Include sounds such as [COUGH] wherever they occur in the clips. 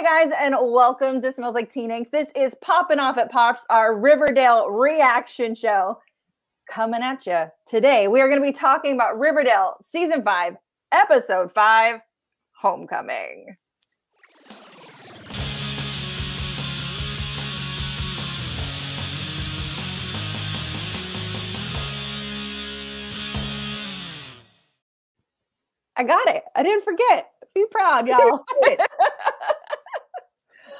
Hey guys, and welcome to Smells Like Teen Inks. This is Popping Off at Pops, our Riverdale reaction show coming at you today. We are going to be talking about Riverdale Season 5, Episode 5, Homecoming. I got it. I didn't forget. Be proud, y'all. [LAUGHS] [LAUGHS]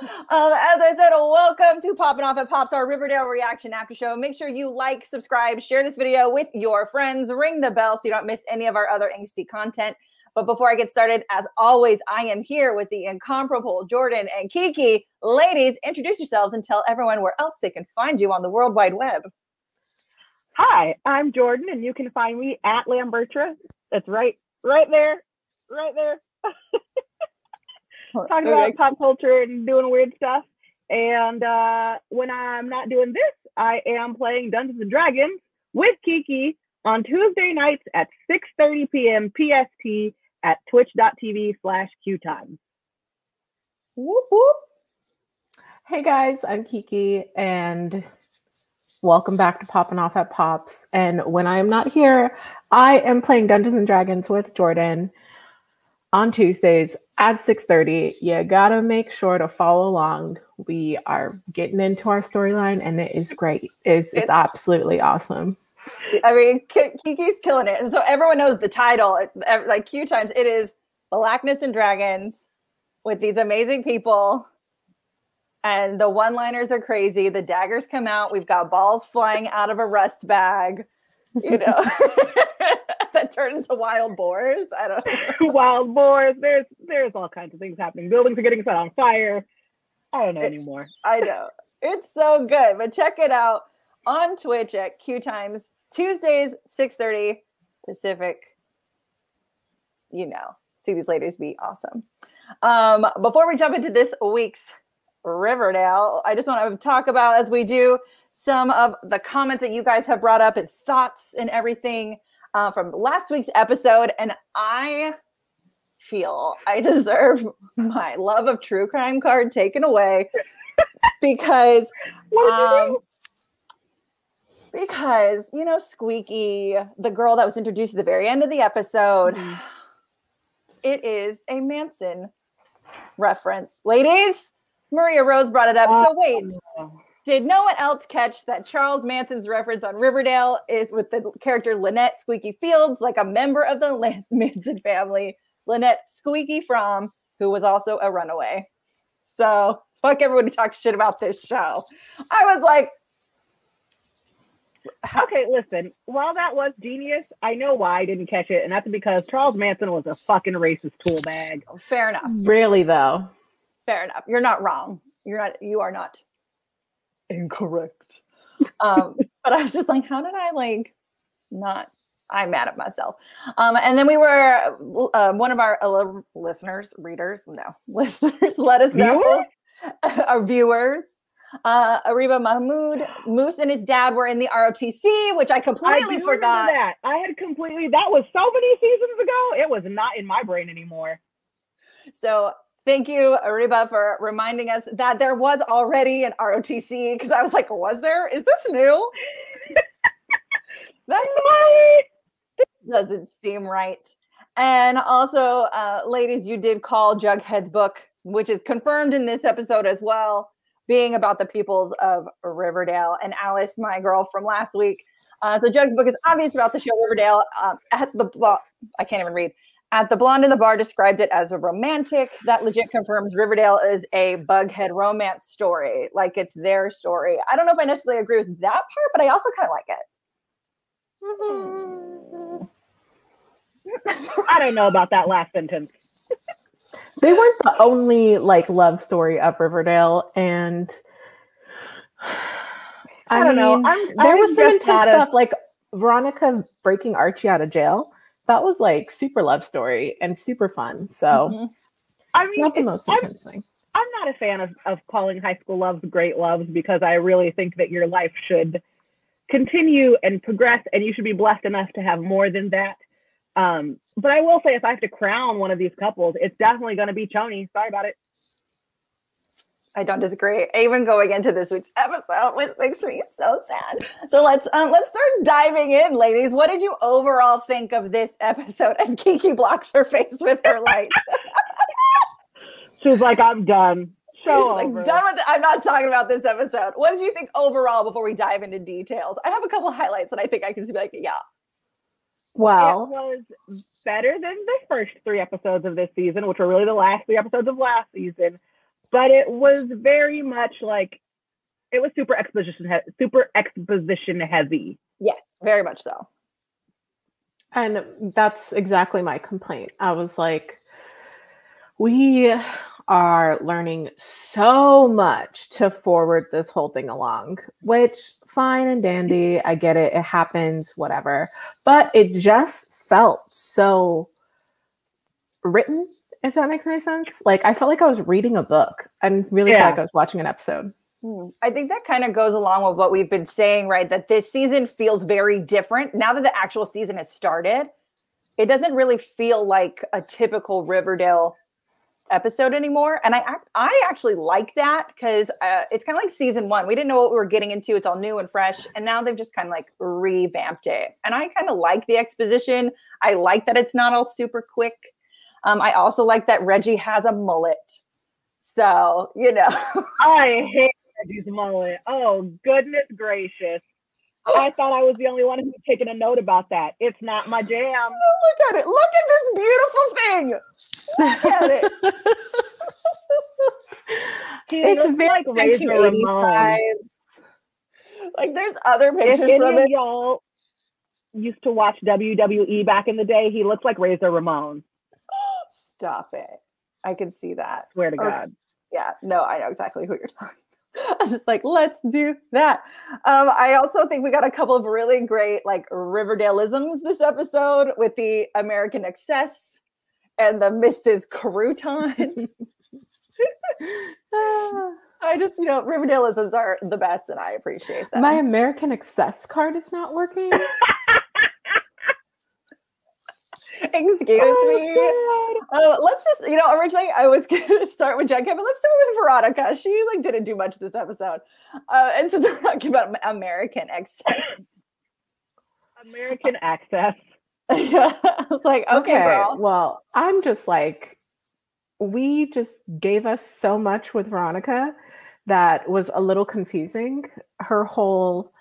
um, as I said, welcome to Popping Off at Pops, our Riverdale reaction after show. Make sure you like, subscribe, share this video with your friends, ring the bell so you don't miss any of our other angsty content. But before I get started, as always, I am here with the incomparable Jordan and Kiki. Ladies, introduce yourselves and tell everyone where else they can find you on the World Wide Web. Hi, I'm Jordan, and you can find me at Lambertra. That's right, right there, right there. [LAUGHS] [LAUGHS] Talking about pop culture and doing weird stuff. And uh, when I'm not doing this, I am playing Dungeons and Dragons with Kiki on Tuesday nights at 6:30 p.m. PST at twitch.tv slash qtime. Whoop, whoop. Hey guys, I'm Kiki and welcome back to Popping Off at Pops. And when I am not here, I am playing Dungeons and Dragons with Jordan on Tuesdays at 6:30. You gotta make sure to follow along. We are getting into our storyline and it is great. It's, it's absolutely awesome. I mean, Kiki's killing it. And so everyone knows the title, like Q times, it is Blackness and Dragons with these amazing people. And the one liners are crazy. The daggers come out. We've got balls flying out of a rust bag, you know, [LAUGHS] [LAUGHS] that turn into wild boars. I don't know. [LAUGHS] wild boars. There's there's all kinds of things happening. Buildings are getting set on fire. I don't know anymore. I know. It's so good. But check it out on Twitch at Q Times Tuesdays, 6:30 Pacific. You know, see these ladies be awesome. Um, before we jump into this week's Riverdale, I just want to talk about, as we do, some of the comments that you guys have brought up and thoughts and everything uh, from last week's episode. And I feel I deserve my love of true crime card taken away [LAUGHS] because um, because you know Squeaky, the girl that was introduced at the very end of the episode, mm-hmm. it is a Manson reference. Ladies, Maria Rose brought it up. So wait, did no one else catch that Charles Manson's reference on Riverdale is with the character Lynette Squeaky Fields, like a member of the [LAUGHS] Manson family, Lynette Squeaky Fromm, who was also a runaway. So fuck everyone who talks shit about this show. I was like, okay, listen. While that was genius, I know why I didn't catch it, and that's because Charles Manson was a fucking racist tool bag. Fair enough. Really though. Fair enough. You're not wrong. You're not. You are not incorrect. um, but I was just like, how did I like not? I'm mad at myself. Um, and then we were uh, one of our uh, listeners, readers, no [LAUGHS] listeners, let us know. [LAUGHS] our viewers uh, Ariba Mahmoud, Moose and his dad were in the ROTC, which I completely I forgot. That I had completely. That was so many seasons ago. It was not in my brain anymore. So thank you, Ariba, for reminding us that there was already an ROTC. Because I was like, was there? Is this new? [LAUGHS] That's right. This doesn't seem right. And also, uh, ladies, you did call Jughead's book, which is confirmed in this episode as well being about the peoples of Riverdale. And Alice, my girl from last week. Uh, so Jug's book is obvious about the show Riverdale. Um, at the well, I can't even read. At the blonde in the bar described it as a romantic. That legit confirms Riverdale is a bughead romance story, like it's their story. I don't know if I necessarily agree with that part, but I also kind of like it. I don't know about that last sentence they weren't the only like love story of Riverdale, and I, I don't mean, know. I'm, there I'm was some intense stuff of... like Veronica breaking Archie out of jail. That was like super love story and super fun. So, mm-hmm. I mean, not the most intense I'm, thing. I'm not a fan of, of calling high school loves great loves because I really think that your life should continue and progress, and you should be blessed enough to have more than that. Um, but I will say, if I have to crown one of these couples, it's definitely going to be Choni. Sorry about it. I don't disagree. Even going into this week's episode, which makes me so sad. So let's um let's start diving in, ladies. What did you overall think of this episode as Kiki blocks her face with her light? [LAUGHS] She's like, I'm done. So like done with it. I'm not talking about this episode. What did you think overall before we dive into details? I have a couple highlights that I think I can just be like, yeah. Well, it was better than the first three episodes of this season, which were really the last three episodes of last season. But it was very much like it was super exposition he- super exposition heavy. Yes, very much so. And that's exactly my complaint. I was like, we are learning so much to forward this whole thing along, which fine and dandy. I get it. It happens, whatever. But it just felt so written, if that makes any sense. Like I felt like I was reading a book. I'm really yeah. felt like I was watching an episode. Hmm. I think that kind of goes along with what we've been saying, right? That this season feels very different. Now that the actual season has started, it doesn't really feel like a typical Riverdale episode anymore and i i actually like that because uh, it's kind of like season one we didn't know what we were getting into it's all new and fresh and now they've just kind of like revamped it and i kind of like the exposition i like that it's not all super quick um, i also like that reggie has a mullet so you know [LAUGHS] i hate reggie's mullet oh goodness gracious I thought I was the only one who was taking a note about that. It's not my jam. Oh, [LAUGHS] look at it. Look at this beautiful thing. Look at it. it's very like Razor Ramon. Like there's other pictures if from it. y'all used to watch WWE back in the day, he looks like Razor Ramon. Stop it. I can see that. Swear to God. Yeah, no, I know exactly who you're [LAUGHS] talking I was just like, let's do that. Um, I also think we got a couple of really great like Riverdaleisms this episode with the American Excess and the Mrs. Crouton. [LAUGHS] I just, you know, Riverdaleisms are the best, and I appreciate that. My American Excess card is not working. [LAUGHS] [LAUGHS] Excuse oh, me. Uh, let's just, you know, originally I was [LAUGHS] going to start with Jen but let's start with Veronica. She like didn't do much this episode, uh, and since [LAUGHS] we're talking about American access, American access. yeah, I was like, okay, okay girl. Well, I'm just like, we just gave us so much with Veronica that was a little confusing. Her whole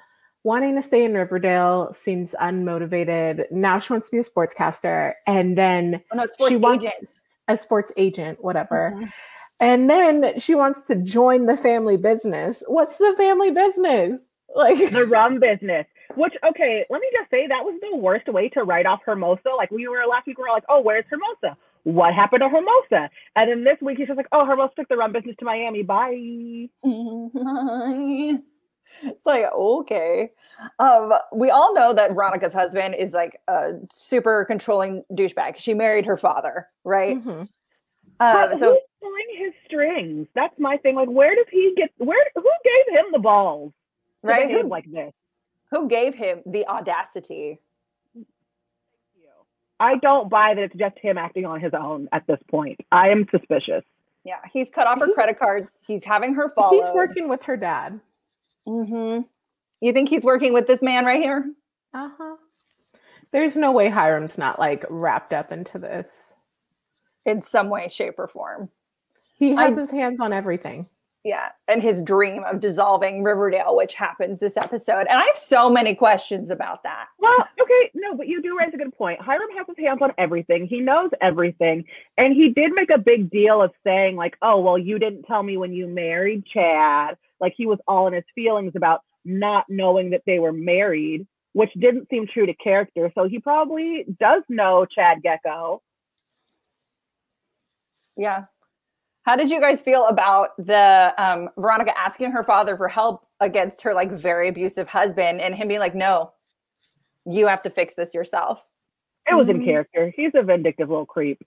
wanting to stay in Riverdale, seems unmotivated. Now she wants to be a sportscaster, and then oh, no, sports she wants agent. a sports agent, whatever. Mm-hmm. And then she wants to join the family business. What's the family business? Like the rum business. Which okay, let me just say that was the worst way to write off Hermosa. Like we were last week, we were like, oh, where's Hermosa? What happened to Hermosa? And then this week he's just like, oh, Hermosa took the rum business to Miami. Bye. [LAUGHS] it's like okay um we all know that veronica's husband is like a super controlling douchebag she married her father right mm-hmm. um, so who's pulling his strings that's my thing like where does he get where who gave him the balls right who, like this who gave him the audacity I don't buy that it's just him acting on his own at this point. I am suspicious. Yeah, he's cut off her credit cards. He's having her follow. He's working with her dad. Mm-hmm. You think he's working with this man right here? Uh huh. There's no way Hiram's not like wrapped up into this in some way, shape, or form. He has I, his hands on everything. Yeah, and his dream of dissolving Riverdale, which happens this episode. And I have so many questions about that. Well, okay, no, but you do raise a good point. Hiram has his hands on everything. He knows everything. And he did make a big deal of saying, like, oh, well, you didn't tell me when you married Chad. Like he was all in his feelings about not knowing that they were married, which didn't seem true to character. So he probably does know Chad Gekko. Yeah, how did you guys feel about the um, Veronica asking her father for help against her like very abusive husband and him being like, no, you have to fix this yourself? It was mm-hmm. in character. He's a vindictive little creep.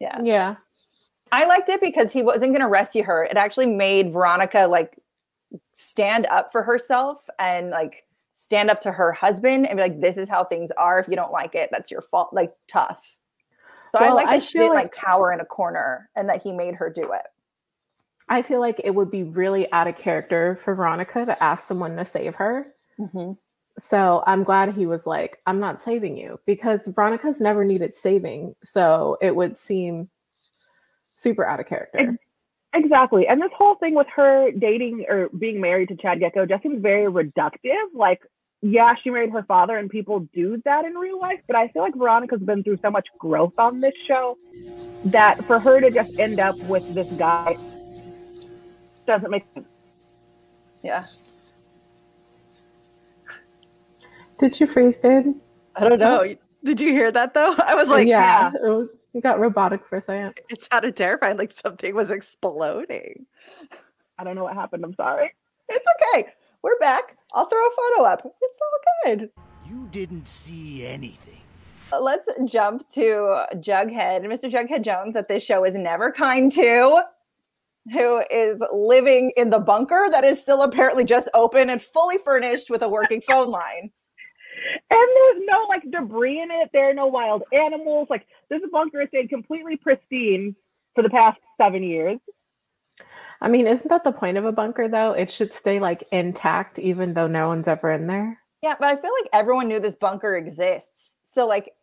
Yeah. Yeah. I liked it because he wasn't going to rescue her. It actually made Veronica like stand up for herself and like stand up to her husband and be like, this is how things are. If you don't like it, that's your fault. Like tough. So well, I like that I she didn't like, like cower in a corner and that he made her do it. I feel like it would be really out of character for Veronica to ask someone to save her. Mm-hmm. So I'm glad he was like, I'm not saving you because Veronica's never needed saving. So it would seem super out of character. Exactly. And this whole thing with her dating or being married to Chad Gekko just seems very reductive. Like, yeah, she married her father and people do that in real life, but I feel like Veronica's been through so much growth on this show that for her to just end up with this guy doesn't make sense. Yeah. Did you freeze, babe? I don't know. Did you hear that though? [LAUGHS] I was like, yeah, it, was, it got robotic for a second. It sounded terrifying, like something was exploding. I don't know what happened. I'm sorry. It's okay. We're back. I'll throw a photo up. It's all good. You didn't see anything. Uh, let's jump to Jughead, Mr. Jughead Jones, that this show is never kind to, who is living in the bunker that is still apparently just open and fully furnished with a working [LAUGHS] phone line. And there's no like debris in it. There are no wild animals. Like this bunker has stayed completely pristine for the past seven years. I mean, isn't that the point of a bunker though? It should stay like intact even though no one's ever in there. Yeah, but I feel like everyone knew this bunker exists. So like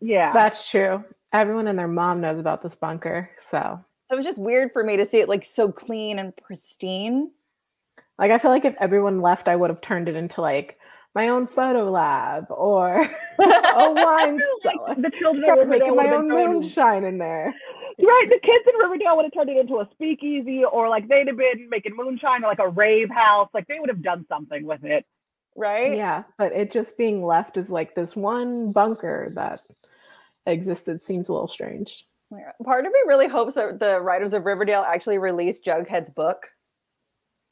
yeah. That's true. Everyone and their mom knows about this bunker. So So it was just weird for me to see it like so clean and pristine. Like I feel like if everyone left, I would have turned it into like my own photo lab or [LAUGHS] a wine [LAUGHS] cellar. the children Start making my own moonshine in there. [LAUGHS] Right, the kids in Riverdale would have turned it into a speakeasy, or like they'd have been making moonshine, or like a rave house. Like they would have done something with it, right? Yeah, but it just being left as like this one bunker that existed seems a little strange. Part of me really hopes that the writers of Riverdale actually release Jughead's book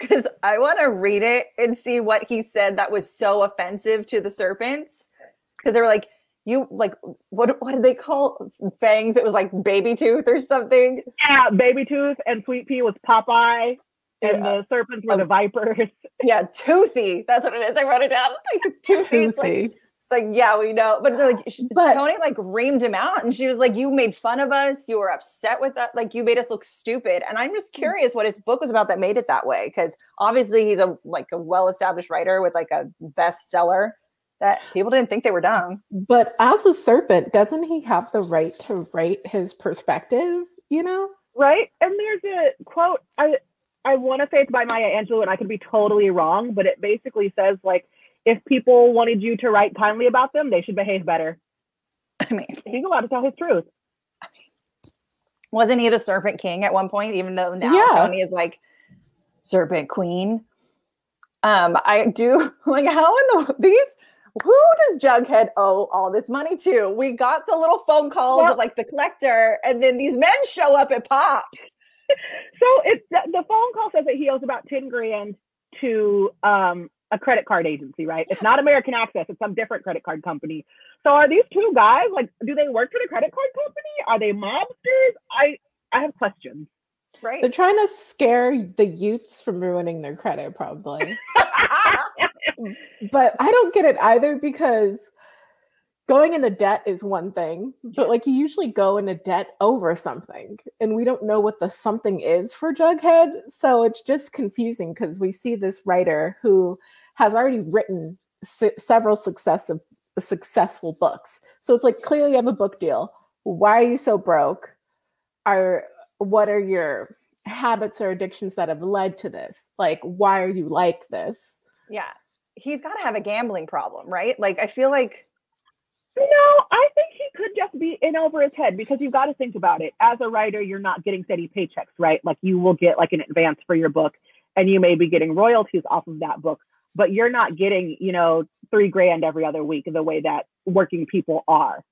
because I want to read it and see what he said that was so offensive to the serpents. Because they were like, you like what what did they call fangs? It was like baby tooth or something. Yeah, baby tooth and sweet pea was Popeye. And yeah. the uh, serpents were the um, vipers. [LAUGHS] Yeah, toothy. That's what it is. I wrote it down. [LAUGHS] Like, toothy. toothy. Like, like, yeah, we know. But they're like but, Toni like reamed him out and she was like, You made fun of us, you were upset with that, like you made us look stupid. And I'm just mm. curious what his book was about that made it that way. Cause obviously he's a like a well-established writer with like a bestseller that people didn't think they were dumb. But as a serpent, doesn't he have the right to write his perspective, you know? Right. And there's a quote, I I want to say it's by Maya Angelou, and I could be totally wrong, but it basically says like if people wanted you to write kindly about them, they should behave better. I mean, he's allowed to tell his truth. wasn't he the Serpent King at one point? Even though now yeah. Toni is like Serpent Queen. Um, I do [LAUGHS] like how in the these who does Jughead owe all this money to? We got the little phone calls well, of like the collector, and then these men show up at Pops. [LAUGHS] So it's the phone call says that he owes about 10 grand to um a credit card agency, right? It's not American Access, it's some different credit card company. So are these two guys like do they work for the credit card company? Are they mobsters? I I have questions. Right. They're trying to scare the Utes from ruining their credit, probably. [LAUGHS] [LAUGHS] but I don't get it either because going into debt is one thing, but like you usually go into debt over something, and we don't know what the something is for Jughead. So it's just confusing because we see this writer who has already written se- several successive successful books. So it's like clearly you have a book deal. Why are you so broke? Are what are your habits or addictions that have led to this? Like why are you like this? Yeah. He's got to have a gambling problem, right? Like I feel like no, I think he could just be in over his head because you've got to think about it. As a writer, you're not getting steady paychecks, right? Like you will get like an advance for your book and you may be getting royalties off of that book but you're not getting, you know, three grand every other week the way that working people are.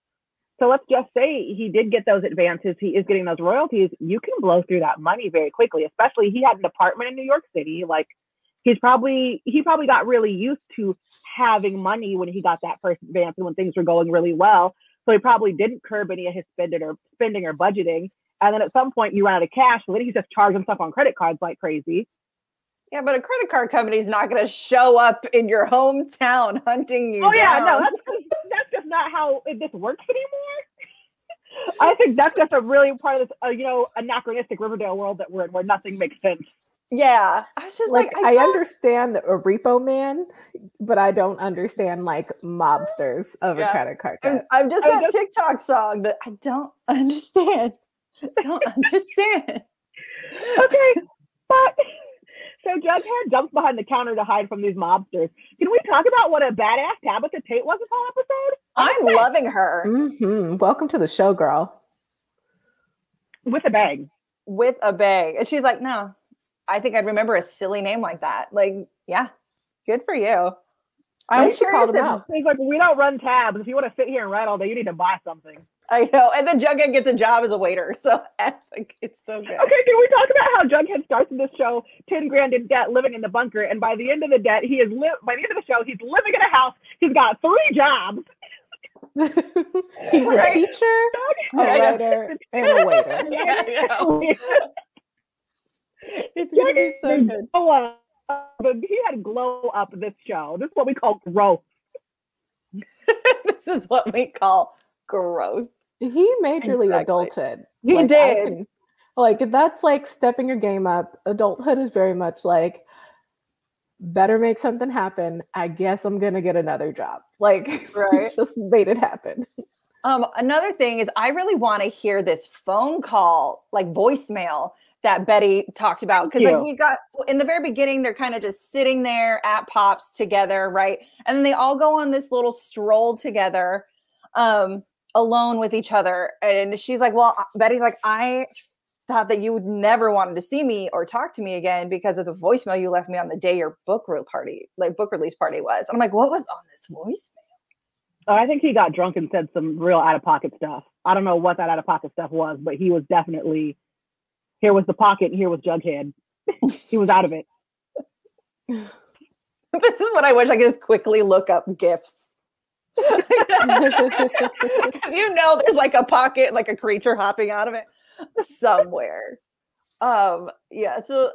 So let's just say he did get those advances. He is getting those royalties. You can blow through that money very quickly, especially he had an apartment in New York City. Like he's probably, he probably got really used to having money when he got that first advance and when things were going really well. So he probably didn't curb any of his spending or spending or budgeting. And then at some point you run out of cash. and then he's just charging stuff on credit cards like crazy. Yeah, but a credit card company is not going to show up in your hometown hunting you. Oh down. yeah, no, that's that's just not how this works anymore. [LAUGHS] I think that's just a really part of this, uh, you know, anachronistic Riverdale world that we're in, where nothing makes sense. Yeah, I was just like, like, I, don't- understand a repo man, but I don't understand like mobsters of Yeah. a credit card I'm. I'm just I that just- TikTok song that I don't [LAUGHS] understand. don't understand. Okay, [LAUGHS] but [LAUGHS] so Jughead jumps behind the counter to hide from these mobsters. Can we talk about what a badass Tabitha Tate was this whole episode? I'm loving her hmm Welcome to the show, girl. With a bang. with a bang. And she's like, no, I think I'd remember a silly name like that. Like, yeah, good for you. I'm And she called curious him if, out. He's like, we don't run tabs. If you want to sit here and write all day, you need to buy something. I know. And then Jughead gets a job as a waiter. [LAUGHS] So I think it's so good. Okay, can we talk about how Jughead starts in this show, ten grand in debt, living in the bunker, and by the end of the debt, he is li- by the end of the show, he's living in a house. He's got three jobs. [LAUGHS] He's a teacher, a Yeah, I know. writer, and a waiter. [LAUGHS] Yeah, I know. [LAUGHS] It's gonna be so good. glow up. But he had glow up this show. This is what we call growth. [LAUGHS] this is what we call growth. He majorly Exactly. adulted. He Like, did. can- like that's like stepping your game up. Adulthood is very much like better make something happen. I guess I'm gonna get another job. Like [LAUGHS] Right. just made it happen. Um, another thing is I really want to hear this phone call, like voicemail that Betty talked about. Because like we got in the very beginning, they're kind of just sitting there at Pops together, right? And then they all go on this little stroll together, um, alone with each other. And she's like, Well, Betty's like, I thought that you would never wanted to see me or talk to me again because of the voicemail you left me on the day your book re- party, like book release party was. And I'm like, what was on this voicemail? Oh, I think he got drunk and said some real out of pocket stuff. I don't know what that out of pocket stuff was, but he was definitely here was the pocket and here was Jughead. [LAUGHS] he was out of it. [LAUGHS] this is what I wish I could just quickly look up gifts. Because [LAUGHS] you know there's like a pocket, like a creature hopping out of it somewhere. Um, yeah, so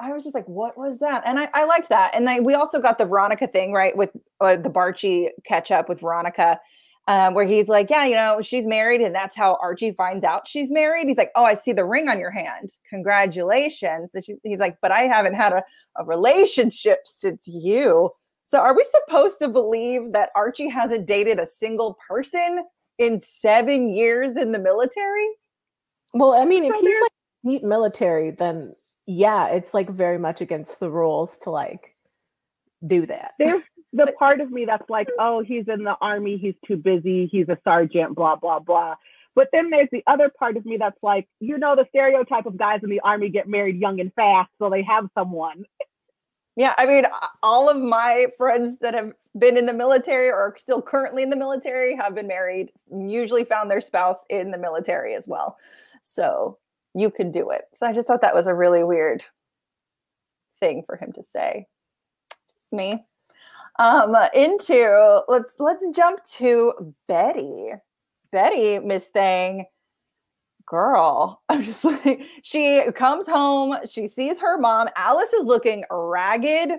I was just like, what was that? And I, I liked that. And then we also got the Veronica thing, right? With uh, the Barchi catch up with Veronica, um, where he's like, yeah, you know, she's married. And that's how Archie finds out she's married. He's like, oh, I see the ring on your hand. Congratulations. And she, he's like, but I haven't had a, a relationship since you. So are we supposed to believe that Archie hasn't dated a single person in seven years in the military? Well, I mean, if he's like deep military, then yeah, it's like very much against the rules to like do that. There's the part of me that's like, [LAUGHS] oh, he's in the army, he's too busy, he's a sergeant, blah, blah, blah. But then there's the other part of me that's like, you know, the stereotype of guys in the army get married young and fast, so they have someone. Yeah, I mean, all of my friends that have been in the military or are still currently in the military have been married, usually found their spouse in the military as well. So you can do it. So I just thought that was a really weird thing for him to say. Just me. Um, into let's let's jump to Betty. Betty, Miss Thing, girl. [LAUGHS] I'm just like, she comes home, she sees her mom. Alice is looking ragged.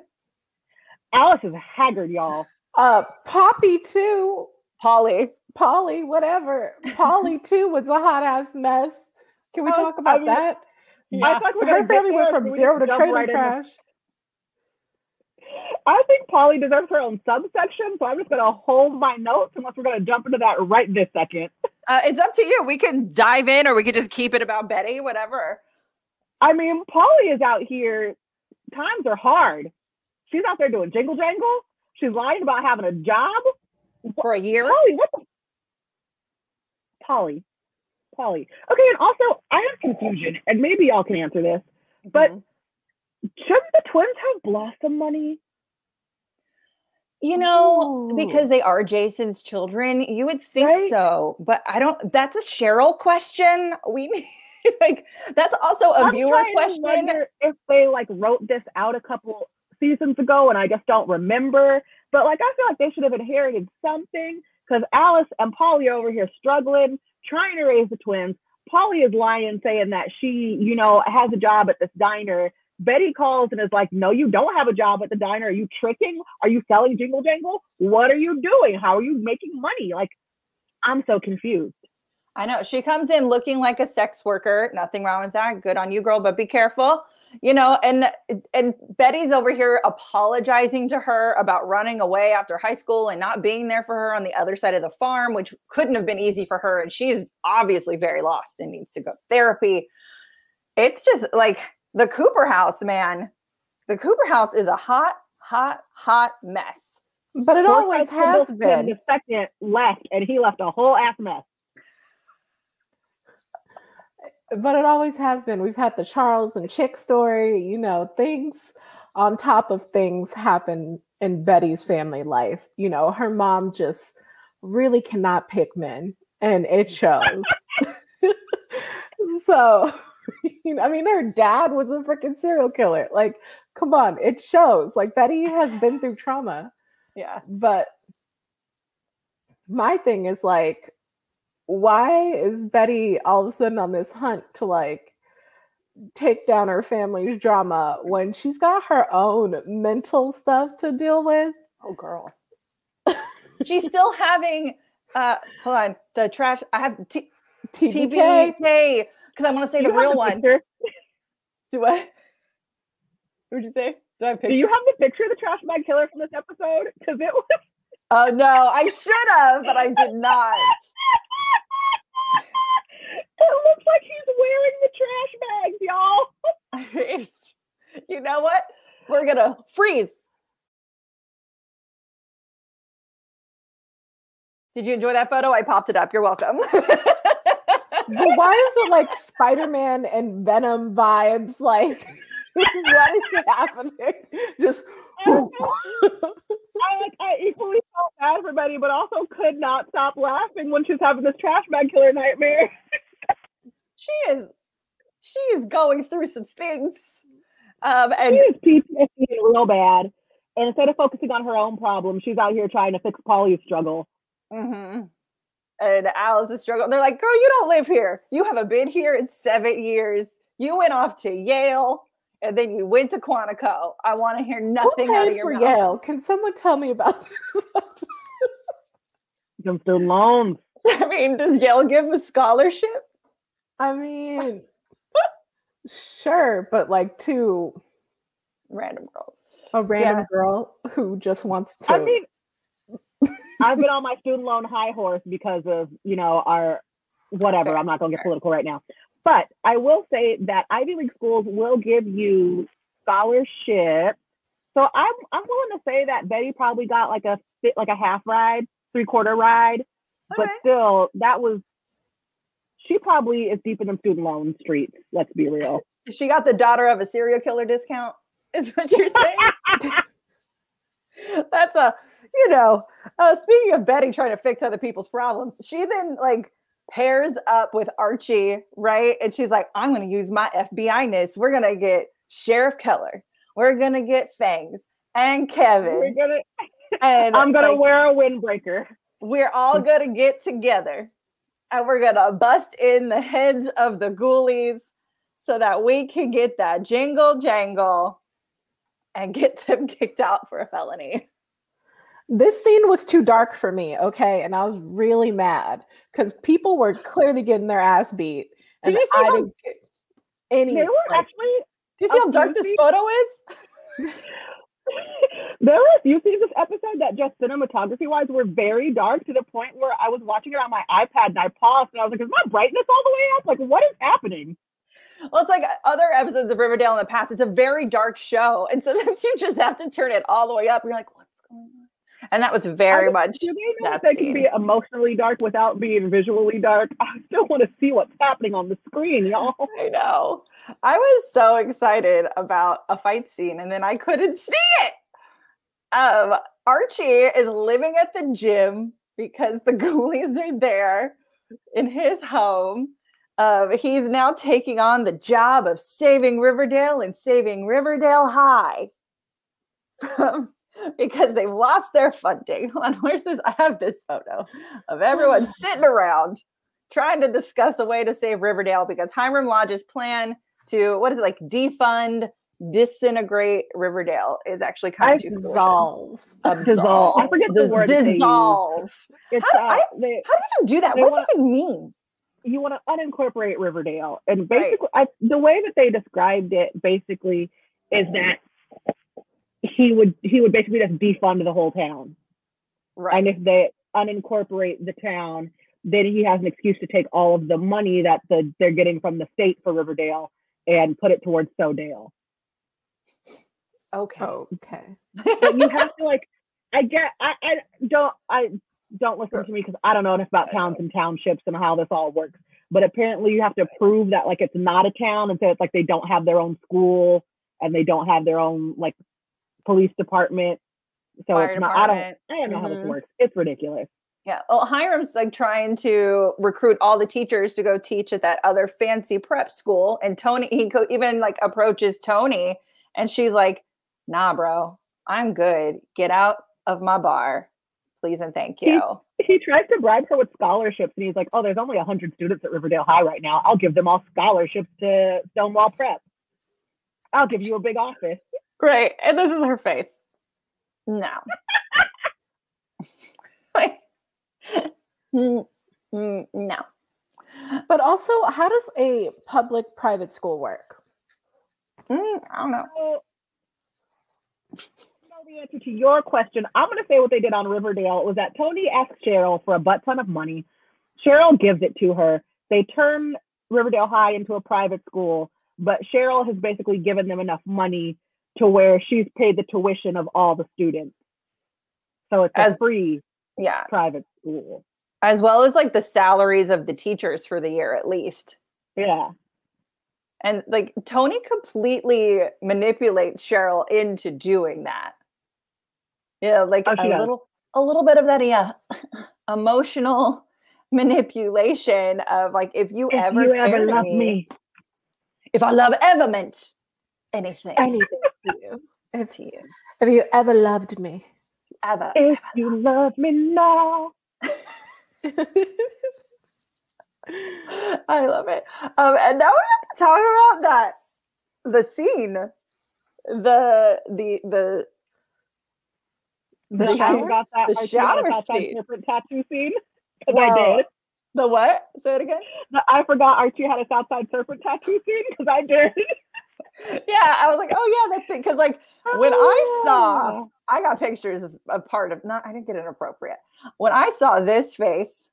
Alice is haggard, y'all. Uh, Poppy too. Polly. Polly, whatever. Polly [LAUGHS] too was a hot ass mess. Can we Oh, talk I about mean, that? I thought we were gonna Her family went from zero to trailer right into- trash. I think Polly deserves her own subsection, so I'm just gonna hold my notes unless we're gonna jump into that right this second. [LAUGHS] Uh, it's up to you. We can dive in or we could just keep it about Betty, whatever. I mean, Polly is out here. Times are hard. She's out there doing jingle jangle. She's lying about having a job. For a year. Polly, what the? Polly, Polly. Okay, and also I have confusion, and maybe y'all can answer this. But Mhm. shouldn't the twins have Blossom money? You know, Ooh. because they are Jason's children, you would think Right? so. But I don't that's a Cheryl question. We [LAUGHS] like that's also a I'm viewer question. if they like wrote this out a couple seasons ago, and I just don't remember. But like, I feel like they should have inherited something because Alice and Polly are over here struggling, trying to raise the twins. Polly is lying, saying that she, you know, has a job at this diner. Betty calls and is like, "No, you don't have a job at the diner. Are you tricking? Are you selling jingle jangle? What are you doing? How are you making money?" Like, I'm so confused. I know she comes in looking like a sex worker. Nothing wrong with that. Good on you, girl, but be careful. You know, and and Betty's over here apologizing to her about running away after high school and not being there for her on the other side of the farm, which couldn't have been easy for her. And she's obviously very lost and needs to go to therapy. It's just like the Cooper house, man. The Cooper house is a hot, hot, hot mess. But it always has been. The second left, and he left a whole ass mess. but it always has been. We've had the Charles and Chick story, you know, things on top of things happen in Betty's family life. You know, her mom just really cannot pick men, and it shows. [LAUGHS] so, know, I mean, her dad was a freaking serial killer. Like, come on, it shows. Like, Betty has been through trauma. [LAUGHS] Yeah. But my thing is like, why is Betty all of a sudden on this hunt to like take down her family's drama when she's got her own mental stuff to deal with? Oh, girl. [LAUGHS] she's still having, uh, hold on, the trash. I have t- TBK because I want to say Do the real one. [LAUGHS] Do what? What did you say? Do I have Do you have the picture of the trash bag killer from this episode? Because it was [LAUGHS] Oh no, I should have, but I did not. [LAUGHS] it looks like he's wearing the trash bags, y'all. you know what? We're gonna freeze. Did you enjoy that photo? I popped it up. You're welcome. But why is it like Spider-Man and Venom vibes? Like, [LAUGHS] what is happening? Just [LAUGHS] I like I equally felt bad for Betty, but also could not stop laughing when she's having this trash bag killer nightmare. [LAUGHS] she is she is going through some things. Um and She is PTSD real bad. And instead of focusing on her own problems, she's out here trying to fix Polly's struggle. mhm. And Alice is struggling. They're like, girl, you don't live here. You haven't been here in seven years. You went off to Yale and then you went to Quantico. I want to hear who nothing out of paid your for mouth. Yale? Can someone tell me about this? [LAUGHS] Some student loans. [LAUGHS] I mean, does Yale give a scholarship? I mean, sure, but like two Random girls. a random Yeah. girl who just wants to. I mean, I've been on my student loan high horse because of, you know, our whatever. fair, I'm not going to get political right now. But I will say that Ivy League schools will give you scholarship. So I'm I'm willing to say that Betty probably got like a fit like a half ride, three quarter ride, but still that was she probably is deep in the student loan streets. Let's be real. She got the daughter of a serial killer discount, is what you're saying? [LAUGHS] [LAUGHS] That's a, you know, uh, speaking of Betty trying to fix other people's problems, she then like pairs up with Archie, right? And she's like, I'm going to use my FBI ness. We're going to get Sheriff Keller. We're going to get Fangs and We're Kevin. gonna, [LAUGHS] And I'm gonna like, wear a windbreaker. we're all going to get together and we're going to bust in the heads of the ghoulies so that we can get that jingle jangle and get [LAUGHS] them kicked out for a felony. this scene was too dark for me, okay? And I was really mad because people were [SIGHS] clearly getting their ass beat. And you see I how- didn't get any. They were like, actually Do you see how dark this photo is? [LAUGHS] [LAUGHS] there were a few scenes this episode that just cinematography wise were very dark to the point where I was watching it on my iPad and I paused and I was like, is my brightness all the way up? Like, what is happening? Well, it's like other episodes of Riverdale in the past. It's a very dark show, and sometimes [LAUGHS] you just have to turn it all the way up. You're like, what's going on? And that was very I- much. Do they know that they can be emotionally dark without being visually dark? [LAUGHS] I still want to see what's happening on the screen, y'all. [LAUGHS] I know. I was so excited about a fight scene, and then I couldn't see it. Um, Archie is living at the gym because the ghoulies are there in his home. Um, he's now taking on the job of saving Riverdale and saving Riverdale High from because they've lost their funding. [LAUGHS] Hold on, where's this? I have this photo of everyone [LAUGHS] sitting around trying to discuss a way to save Riverdale because Hiram Lodge's plan to what is it like defund, disintegrate Riverdale is actually coming to fruition. dissolve. Dissolve. I forget the word. Dissolve. How- uh, I- they, How do you even do that? What does want- that even mean? You want to unincorporate Riverdale, and basically, I, the way that they described it basically is that he would he would basically just defund the whole town, Right. and if they unincorporate the town, then he has an excuse to take all of the money that the they're getting from the state for Riverdale and put it towards Sodale. okay. Okay. But you have to like, I get, I, I don't, I don't listen to me because I don't know enough about towns and townships and how this all works. But apparently, you have to prove that like it's not a town, and so it's like they don't have their own school and they don't have their own like police department. So Fire it's not. I don't. I don't know how Mhm. this works. It's ridiculous. Yeah. Well, Hiram's like trying to recruit all the teachers to go teach at that other fancy prep school. And Toni, he go, even like approaches Toni and she's like, nah, bro, I'm good. Get out of my bar. Please and thank He- you. He tries to bribe her with scholarships, and he's like, "Oh, there's only hundred students at Riverdale High right now. I'll give them all scholarships to Stonewall Prep. I'll give you a big office." Right. And this is her face. No. [LAUGHS] like, [LAUGHS] mm, mm, no. But also, how does a public private school work? Mm, I don't know. So, know the answer to your question. I'm going to say what they did on Riverdale was that Toni asks Cheryl for a butt ton of money. Cheryl gives it to her. They turn Riverdale High into a private school, but Cheryl has basically given them enough money to where she's paid the tuition of all the students. So it's a As- free Yeah. private school. As well as like the salaries of the teachers for the year at least. Yeah. And like Toni completely manipulates Cheryl into doing that. Yeah, like Oh, a does. little a little bit of that yeah, [LAUGHS] emotional manipulation of like if you If ever you ever love me, me, if our love ever meant anything Anything to you. If, you, if you ever loved me. ever. if you love me now. [LAUGHS] I love it. Um, and now we have to talk about that the scene, the the the The Archie shower? got that, The Archie got a shower Southside scene. Serpent tattoo scene. Because I did. the what? Say it again. No, I forgot Archie had a Southside Serpent tattoo scene because I did. [LAUGHS] Yeah, I was like, oh yeah, that's it. Because like when I Oh, saw, I got pictures of a part of not. I didn't get inappropriate. When I saw this face,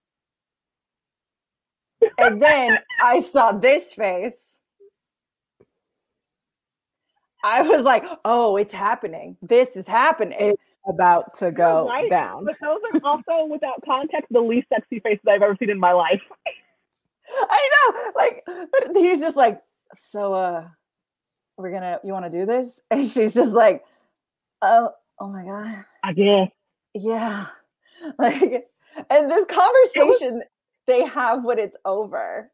and then I saw this face, I was like, oh, it's happening. This is happening. About to go right. down. But those are also, without context, the least sexy faces I've ever seen in my life. [LAUGHS] I know. Like but he's just like, so uh we're gonna you wanna do this? [LAUGHS] And she's just like, oh, oh my god. I guess. Yeah. [LAUGHS] Like and this conversation they have when it's over.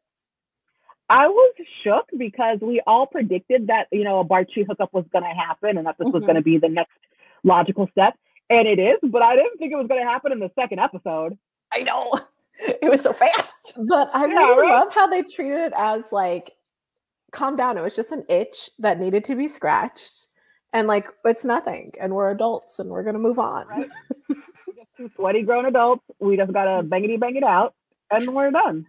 I was shook because we all predicted that, you know, a Barchi hookup was going to happen and that this was Mhm. going to be the next logical step. And it is, but I didn't think it was going to happen in the second episode. I know. [LAUGHS] It was so fast. But I Yeah, really right? love how they treated it as like, calm down. It was just an itch that needed to be scratched. And like, it's nothing. And we're adults and we're going to move on. Right. We're just two sweaty grown adults. We just got to bangity bang it out and we're done.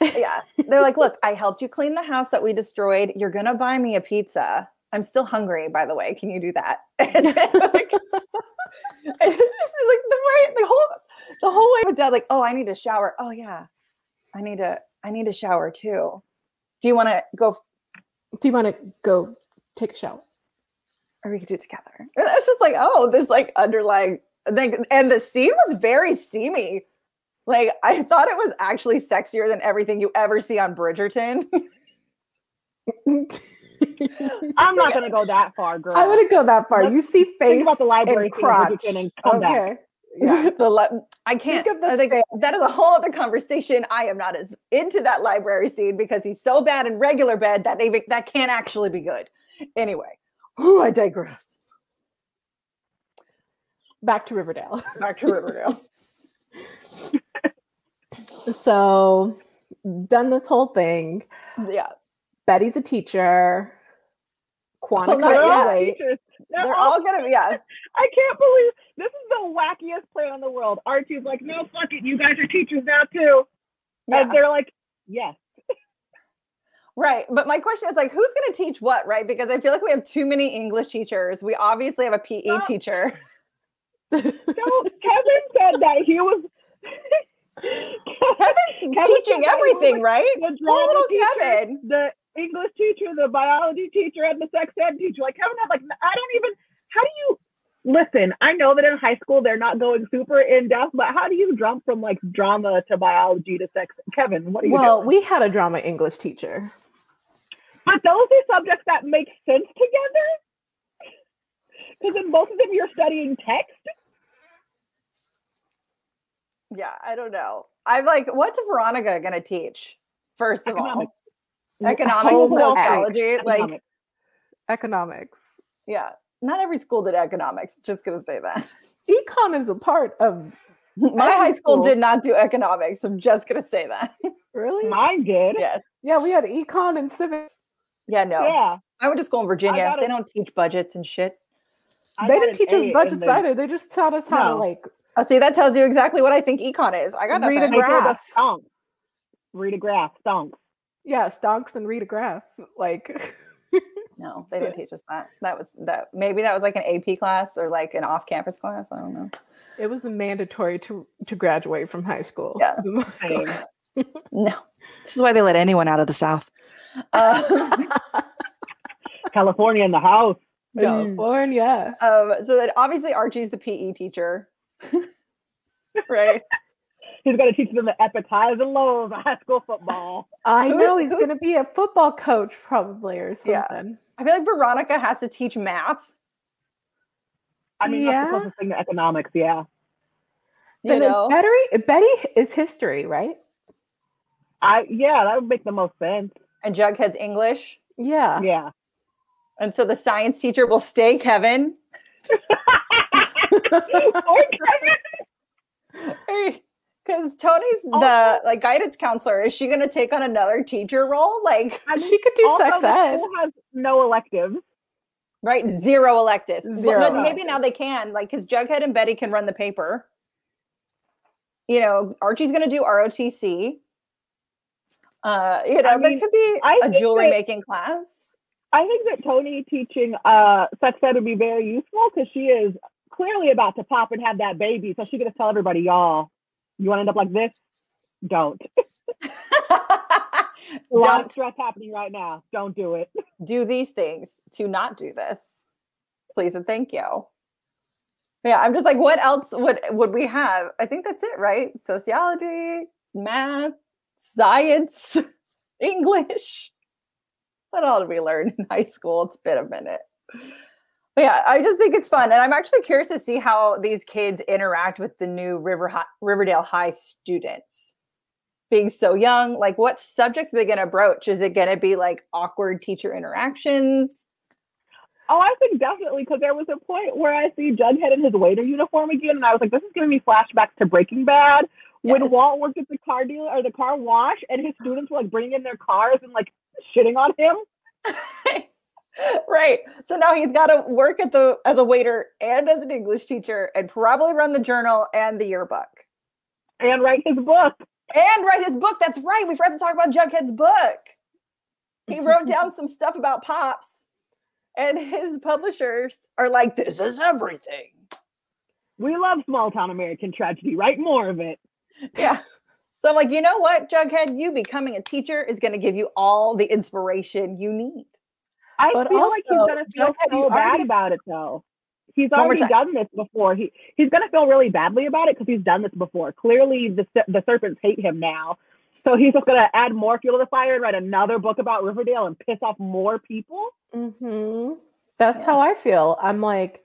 Yeah. They're like, look, I helped you clean the house that we destroyed. You're gonna buy me a pizza. I'm still hungry, by the way. Can you do that? [LAUGHS] And [LAUGHS] like, [LAUGHS] and it's like the way the whole the whole way with dad, like, oh, I need a shower. Oh yeah. I need a I need a shower too. Do you want to go Do you want to go take a shower? or we could do it together? And it's just like, oh, this like underlying thing. And the scene was very steamy. Like I thought it was actually sexier than everything you ever see on Bridgerton. I'm not going to go that far, girl. I wouldn't go that far. Let's You see face about the library and crotch. And come back. okay. Yeah. [LAUGHS] the li- I can't. of the I think that is a whole other conversation. I am not as into that library scene because he's so bad in regular bed that even that can't actually be good. Anyway, ooh, I digress. Back to Riverdale. Back to Riverdale. [LAUGHS] [LAUGHS] So, done this whole thing. yeah, Betty's a teacher. Quantico Oh, not They're all wait. teachers. They're they're all all gonna be. Yeah, [LAUGHS] I can't believe this is the wackiest plan in the world. Archie's like, no, fuck it. You guys are teachers now too. yeah. And they're like, Yes. Right. But my question is like, who's going to teach what, right? Because I feel like we have too many English teachers. We obviously have a PE teacher. [LAUGHS] So Kevin said that he was Kevin's [LAUGHS] Kevin teaching everything, was right? Poor little teacher, Kevin. the English teacher, the biology teacher, and the sex ed teacher. Like Kevin had like I don't even how do you listen, I know that in high school they're not going super in depth, but how do you jump from like drama to biology to sex? Kevin, what are you well, doing? we had a drama English teacher. But those are subjects that make sense together. Because in both of them you're studying text. Yeah, I don't know. I'm like, what's Veronica going to teach? First of Economics. all, economics and well, sociology. Like, Economics. Economics. yeah, not every school did economics. Just going to say that. Econ is a part of [LAUGHS] My high school school. did not do economics. I'm just going to say that. [LAUGHS] really. Mine did. yes. Yeah, we had econ and civics. Yeah, no. Yeah. I went to school in Virginia. They a- don't teach budgets and shit. I they didn't teach A us budgets the- either. They just taught us how to like Oh, see, that tells you exactly what I think econ is. I got to Read a nothing. They told graph. stonks. Read a graph, stonks. Yeah, stonks and read a graph. Like [LAUGHS] No, they didn't teach us that. That was that. Maybe that was like an AP class or like an off-campus class. I don't know. it was mandatory to to graduate from high school. Yeah. [LAUGHS] Same. [LAUGHS] No, this is why they let anyone out of the South. Uh, California in the house. California. um, so that obviously Archie's the PE teacher, right? He's going to teach them the epic highs and lows of high school football. I know he's going to be a football coach probably or Yeah. something. I feel like Veronica has to teach math. I mean, Yeah. that's the closest thing to economics. Yeah. You Then is know, Betty Betty is history, right? I yeah, that would make the most sense. and Jughead's English, Yeah. Yeah. and so the science teacher will stay Kevin. [LAUGHS] Poor Kevin. [LAUGHS] Because Toni's the Also- like guidance counselor. Is she going to take on another teacher role? [LAUGHS] Like, I mean, She could do also, sex ed. has no electives. right? Zero electives. Zero But maybe electives. now they can, like, because Jughead and Betty can run the paper. You know, Archie's going to do ROTC. Uh, you know, I that could be I a jewelry that- making class. I think that Tony teaching uh sex ed would be very useful because she is clearly about to pop and have that baby. So she could tell everybody, y'all, you want to end up like this? Don't. [LAUGHS] A lot of Don't stress happening right now. Don't do it. [LAUGHS] do these things to not do this. Please and thank you. Yeah, I'm just like, what else would would we have? I think that's it, right? Sociology, math, science, [LAUGHS] English. What all did we learn in high school? It's been a minute. Yeah, I just think it's fun, and I'm actually curious to see how these kids interact with the new River Hi- Riverdale High students. Being so young, like what subjects are they going to broach? Is it going to be like awkward teacher interactions? Oh, I think definitely because there was a point where I see Jughead in his waiter uniform again, and I was like, this is giving me flashbacks to Breaking Bad when Yes. Walt worked at the car dealer or the car wash, and his students were like bringing in their cars and like shitting on him. [LAUGHS] right. So now he's got to work at the as a waiter and as an English teacher and probably run the journal and the yearbook and write his book. and write his book. That's right. We forgot to talk about Jughead's book. He [LAUGHS] wrote down some stuff about Pops, and his publishers are like, "This is everything." We love small town American tragedy. Write more of it. Yeah. So I'm like, you know what, Jughead, you becoming a teacher is going to give you all the inspiration you need. I But feel like he's gonna feel Jughead, you so bad already- about it though. He's already done this before. He he's gonna feel really badly about it because he's done this before. Clearly, the the serpents hate him now, so he's just gonna add more fuel to the fire and write another book about Riverdale and piss off more people. hmm That's Yeah. how I feel. I'm like,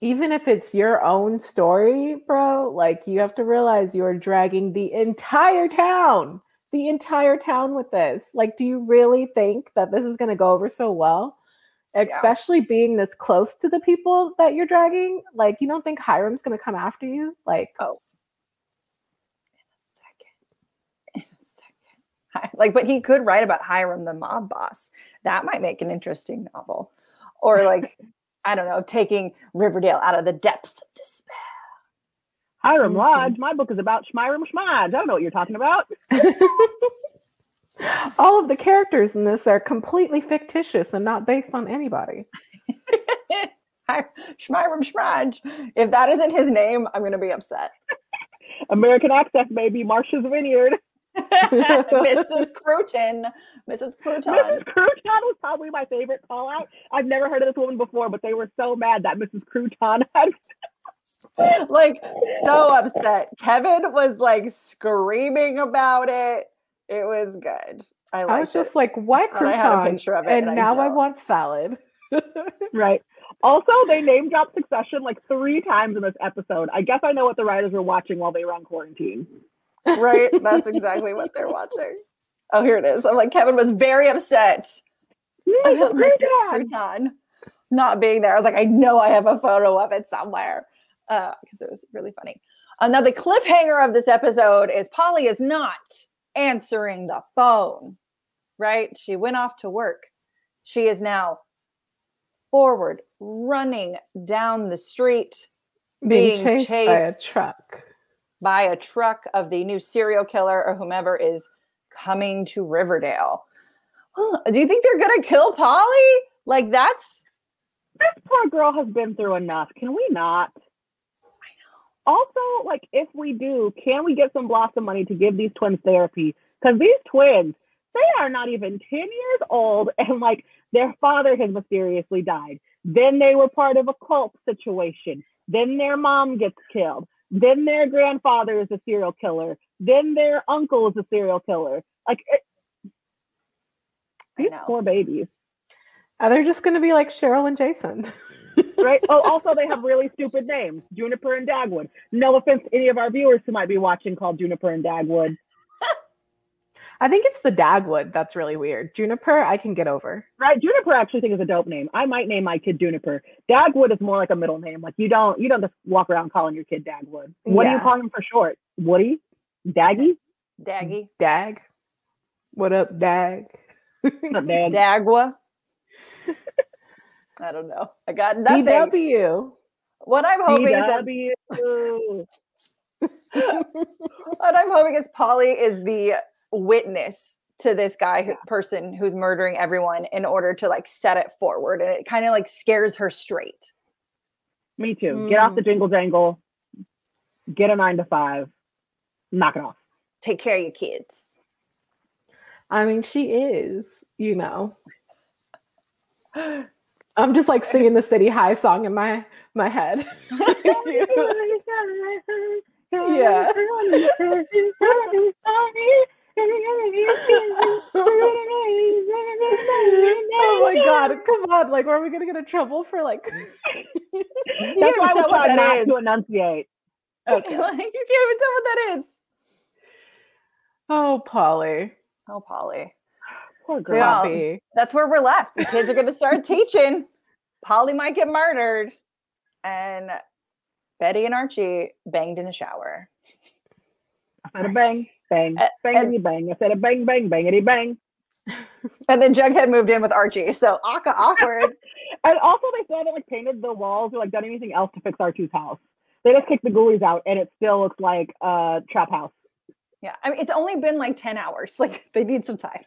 even if it's your own story, bro, like you have to realize you're dragging the entire town, the entire town with this. Like, do you really think that this is going to go over so well? Especially being this close to the people that you're dragging. Like, you don't think Hiram's going to come after you? Like, Oh. In a second. In a second. Like, but he could write about Hiram, the mob boss. That might make an interesting novel. Or like, [LAUGHS] I don't know, taking Riverdale out of the depths of despair. Hiram. Lodge. My book is about Schmyram Schmodge. I don't know what you're talking about. [LAUGHS] All of the characters in this are completely fictitious and not based on anybody. [LAUGHS] Schmyram Schmaj. If that isn't his name, I'm gonna be upset. [LAUGHS] American access, maybe Marsh's Vineyard. Mrs. Crouton. Mrs. Crouton. Mrs. Crouton was probably my favorite call out. I've never heard of this woman before, but they were so mad that Mrs. Crouton had [LAUGHS] like so upset. Kevin was like screaming about it. It was good. I, I was just like, "What I had a crouton?" picture of it, And and now I don't. want salad. [LAUGHS] right. Also, they name dropped Succession like three times in this episode. I guess I know what the writers were watching while they were on quarantine. right. That's [LAUGHS] exactly what they're watching. Oh, here it is. I'm like, Kevin was very upset Mrs. about Mrs. Crouton! Crouton not being there. I was like, I know I have a photo of it somewhere Uh, because it was really funny. Another cliffhanger of this episode is Polly is not answering the phone, right? She went off to work. She is now forward, running down the street, Being, Being chased, by a truck. by a truck of the new serial killer or whomever is coming to Riverdale. Do you think they're gonna kill Polly? Like that's This poor girl has been through enough. Can we not? Also, like, if we do, can we get some Blossom money to give these twins therapy? Because these twins, they are not even 10 years old, [LAUGHS] and like, their father has mysteriously died. Then they were part of a cult situation. Then their mom gets killed. Then their grandfather is a serial killer. Then their uncle is a serial killer. Like, it, these poor babies. Uh, they're just going to be like Cheryl and Jason. [LAUGHS] right? Oh, also they have really stupid names, Juniper and Dagwood. No offense to any of our viewers who might be watching called Juniper and Dagwood. [LAUGHS] I think it's the Dagwood that's really weird. Juniper, I can get over. Right? Juniper I actually think is a dope name. I might name my kid Juniper. Dagwood is more like a middle name. Like you don't you don't just walk around calling your kid Dagwood. What do you Yeah. call him for short? Woody? Daggy? Daggy. Dag. What up, Dag? Not Dag. Dagwa. [LAUGHS] I don't know. I got nothing. DW. What I'm hoping is that DW. [LAUGHS] what I'm hoping is Polly is the witness to this guy who, person who's murdering everyone in order to like set it forward and it kind of like scares her straight. Me too. Get off the hmm. jingle jangle. Get a nine to five. Knock it off. Take care of your kids. I mean, she is, you know. [LAUGHS] I'm just like singing the City High song in my my head. Yeah. oh my god, come on. Like, where are we gonna get in trouble for like [LAUGHS] You That's can't why even tell what try that not is. to enunciate. Okay. [LAUGHS] like, you can't even tell what that is. Oh Polly. Oh, Polly. Poor So, girl. yeah, that's where we're left. The kids are going to start teaching. Polly might get murdered. And Betty and Archie banged in a shower. I said a bang, bang, Uh, bangity bang. I said a bang, bang, bangity bang. [LAUGHS] And then Jughead moved in with Archie. So awka- awkward. [LAUGHS] And also, they still haven't like painted the walls or like done anything else to fix Archie's house. They just kicked the ghoulies out, and it still looks like a trap house. yeah. I mean, it's only been like 10 hours. [LAUGHS] Like, they need some time.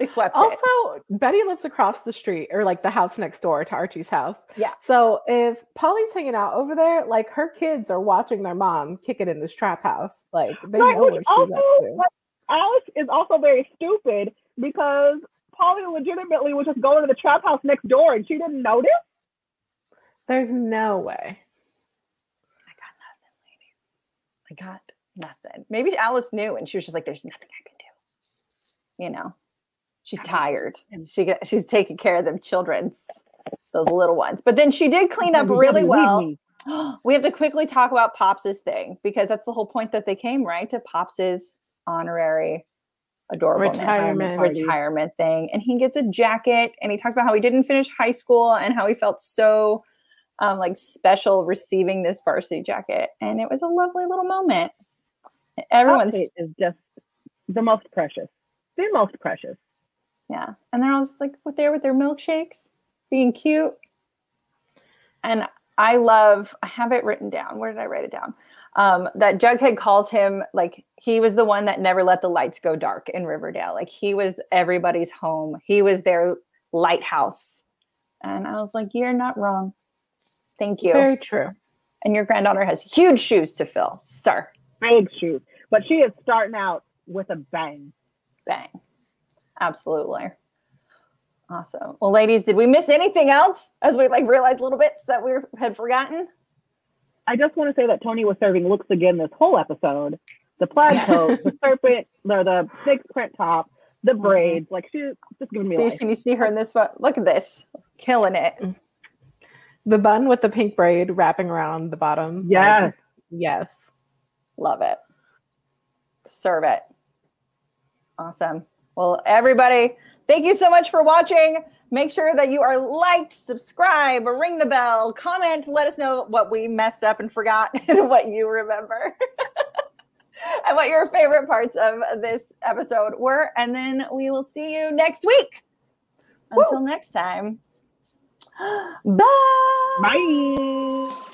They swept it. Also, Betty lives across the street or like the house next door to Archie's house. Yeah. So if Polly's hanging out over there, like her kids are watching their mom kick it in this trap house. Like they Right, know which what she's also, up to. like, Alice is also very stupid because Polly legitimately was just going to the trap house next door, and she didn't notice. There's no way. I got nothing, ladies. I got nothing. Maybe Alice knew and she was just like, there's nothing I can do. You know, she's tired. She she's taking care of them children's, those little ones. But then she did clean up really well. [GASPS] we have to quickly talk about Pops's thing because that's the whole point that they came, right? To Pops's honorary adorable Retirement. retirement thing. And he gets a jacket and he talks about how he didn't finish high school and how he felt so um, like special receiving this varsity jacket. And it was a lovely little moment. Everyone's is just the most precious. The most precious. Yeah. And they're all just like with there with their milkshakes, being cute. And I love, I have it written down. Where did I write it down? um, that Jughead calls him like he was the one that never let the lights go dark in Riverdale. Like he was everybody's home. He was their lighthouse. And I was like, you're not wrong. Thank you. Very true. And your granddaughter has huge shoes to fill, sir. Big shoes. But she is starting out with a bang. Bang. Absolutely. Awesome. Well, ladies, did we miss anything else as we like realized little bits that we had forgotten? I just want to say that Toni was serving looks again this whole episode. The plaid [LAUGHS] coat, the serpent, the the big print top, the Mm-hmm. braids. Like she's just giving me See, life. can you see her in this photo? Look at this. Killing it. The bun with the pink braid wrapping around the bottom. Yes. Like, yes. Love it. Serve it. Awesome. Well, everybody, thank you so much for watching. Make sure that you are liked, subscribe, ring the bell, comment, let us know what we messed up and forgot [LAUGHS] and what you remember. [LAUGHS] and what your favorite parts of this episode were. And then we will see you next week. Until next time. [GASPS] Bye. Bye.